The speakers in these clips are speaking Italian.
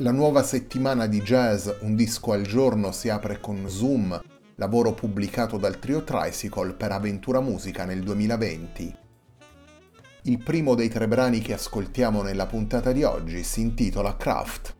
La nuova settimana di jazz Un disco al giorno si apre con Zoom, lavoro pubblicato dal trio Tricycle per Aventura Musica nel 2020. Il primo dei tre brani che ascoltiamo nella puntata di oggi si intitola Craft.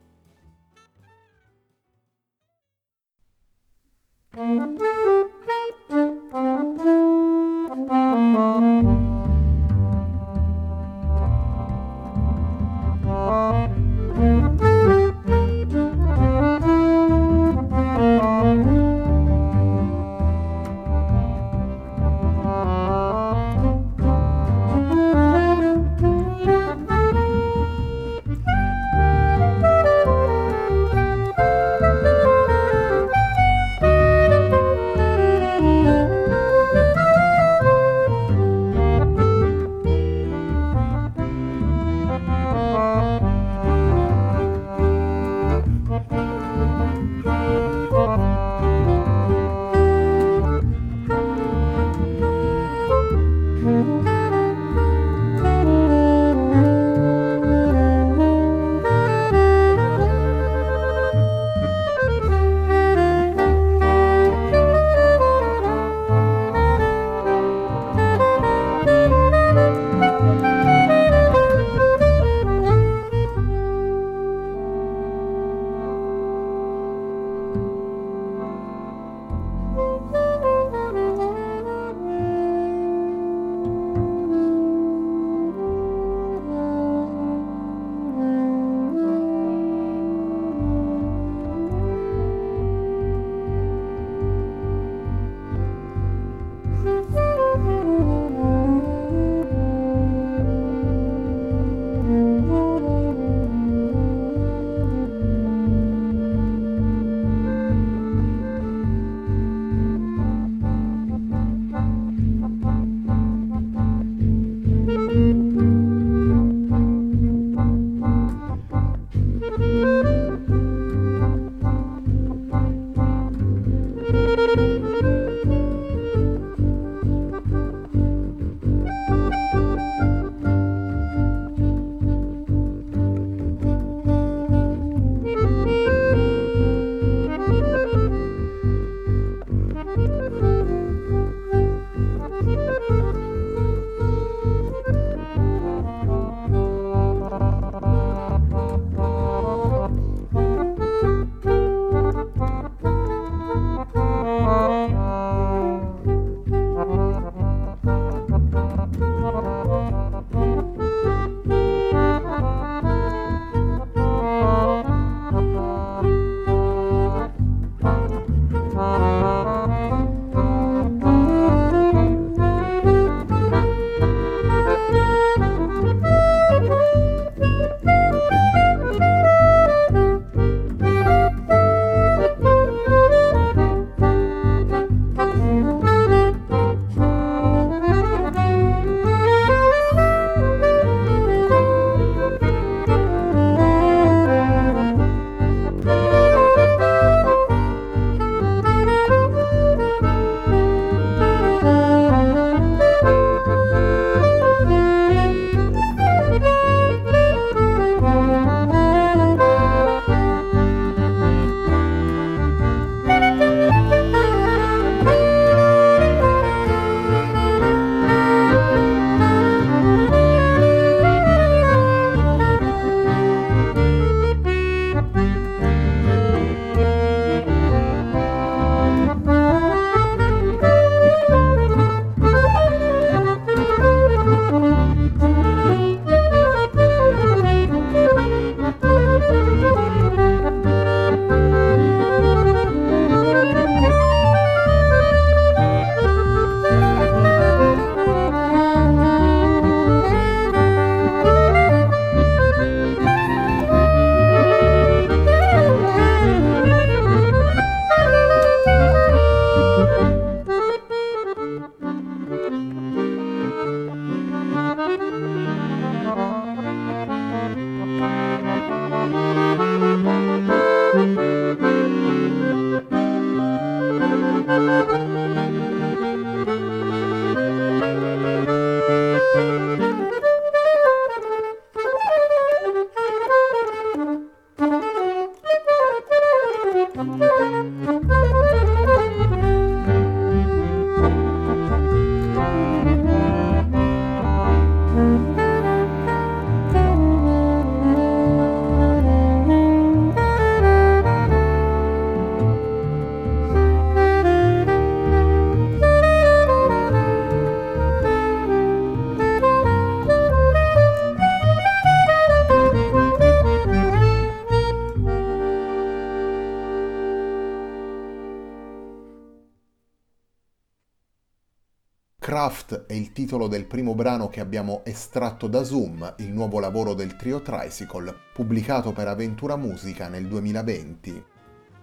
Craft è il titolo del primo brano che abbiamo estratto da Zoom, il nuovo lavoro del trio Tricycle, pubblicato per Aventura Musica nel 2020.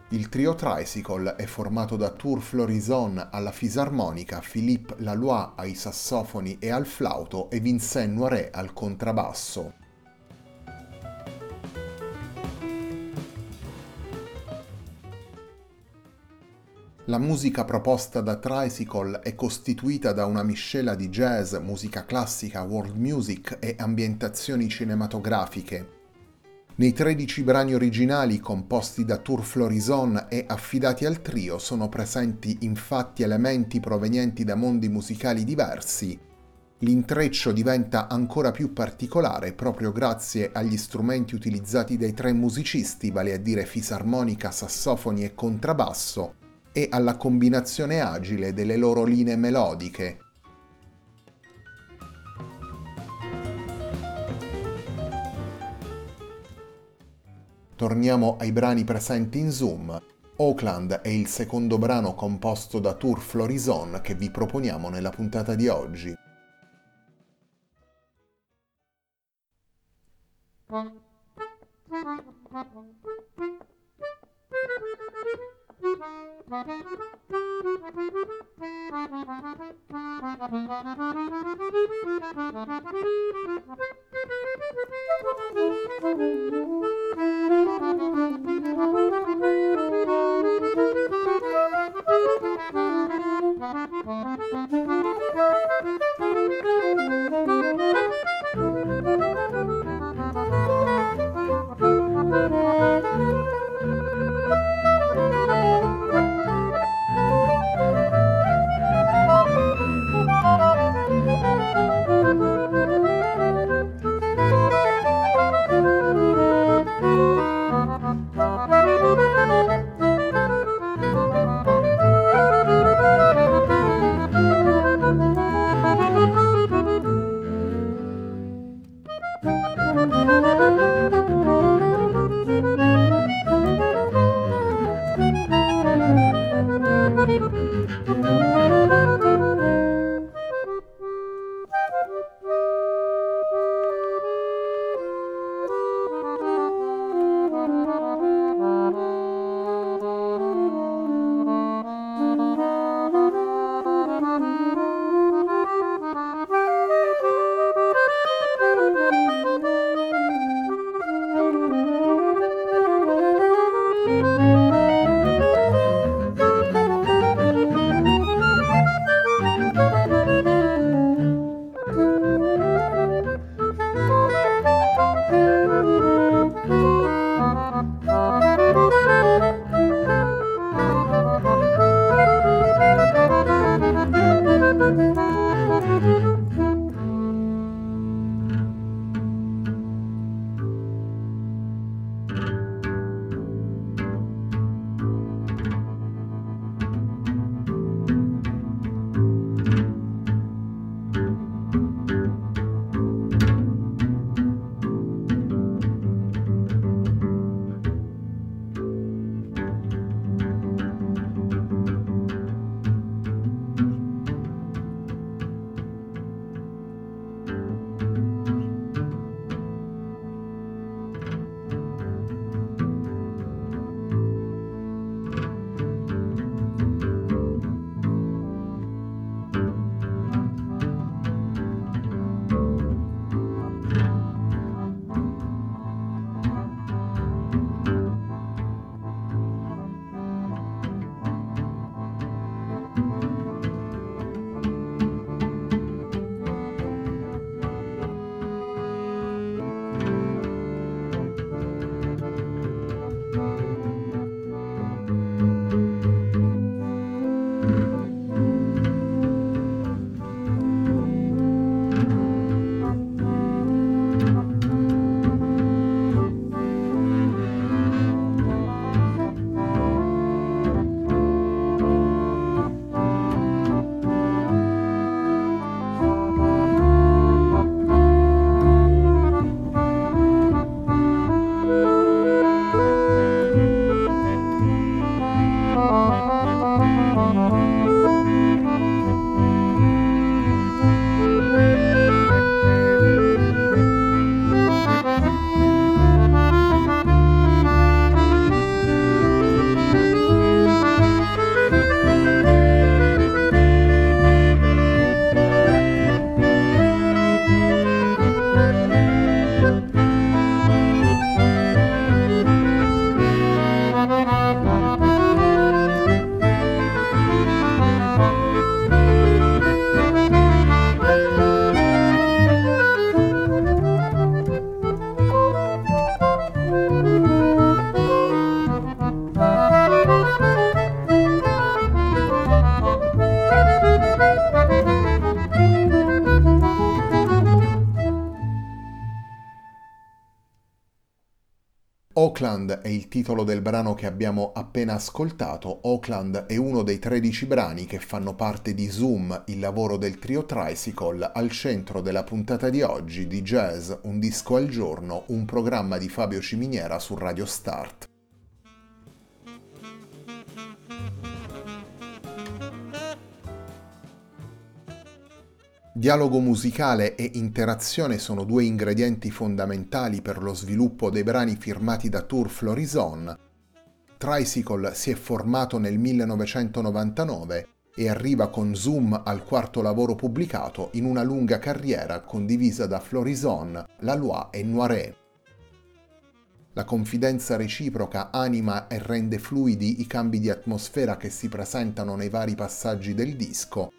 Il trio Tricycle è formato da Tour Florison alla fisarmonica, Philippe Lalois ai sassofoni e al flauto e Vincent Noiret al contrabbasso. La musica proposta da Tricycle è costituita da una miscela di jazz, musica classica, world music e ambientazioni cinematografiche. Nei 13 brani originali composti da Tour Florison e affidati al trio sono presenti infatti elementi provenienti da mondi musicali diversi. L'intreccio diventa ancora più particolare proprio grazie agli strumenti utilizzati dai tre musicisti, vale a dire fisarmonica, sassofoni e contrabbasso, e alla combinazione agile delle loro linee melodiche. Torniamo ai brani presenti in Zoom. Oakland è il secondo brano composto da Tour Florison che vi proponiamo nella puntata di oggi. oh È il titolo del brano che abbiamo appena ascoltato. Oakland è uno dei 13 brani che fanno parte di Zoom, il lavoro del trio Tricycle, al centro della puntata di oggi di Jazz, un disco al giorno, un programma di Fabio Ciminiera su Radio Start. Dialogo musicale e interazione sono due ingredienti fondamentali per lo sviluppo dei brani firmati da Tour Florison. Tricycle si è formato nel 1999 e arriva con Zoom al quarto lavoro pubblicato in una lunga carriera condivisa da Florison, Lalois e Noiret. La confidenza reciproca anima e rende fluidi i cambi di atmosfera che si presentano nei vari passaggi del disco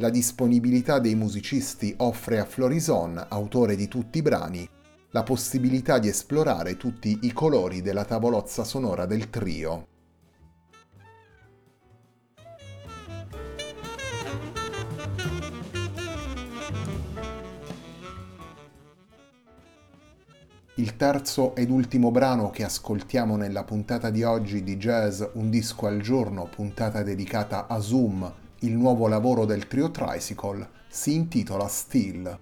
la disponibilità dei musicisti offre a Florison, autore di tutti i brani, la possibilità di esplorare tutti i colori della tavolozza sonora del trio. Il terzo ed ultimo brano che ascoltiamo nella puntata di oggi di Jazz Un disco al giorno, puntata dedicata a Zoom, il nuovo lavoro del trio Tricycle si intitola Still.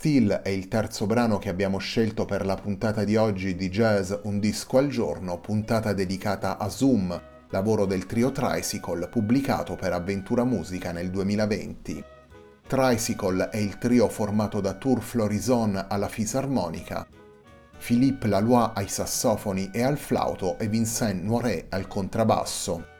Still è il terzo brano che abbiamo scelto per la puntata di oggi di Jazz Un disco al giorno, puntata dedicata a Zoom, lavoro del trio Tricycle pubblicato per Avventura Musica nel 2020. Tricycle è il trio formato da Tour Florison alla fisarmonica, Philippe Laloy ai sassofoni e al flauto e Vincent Noiret al contrabbasso.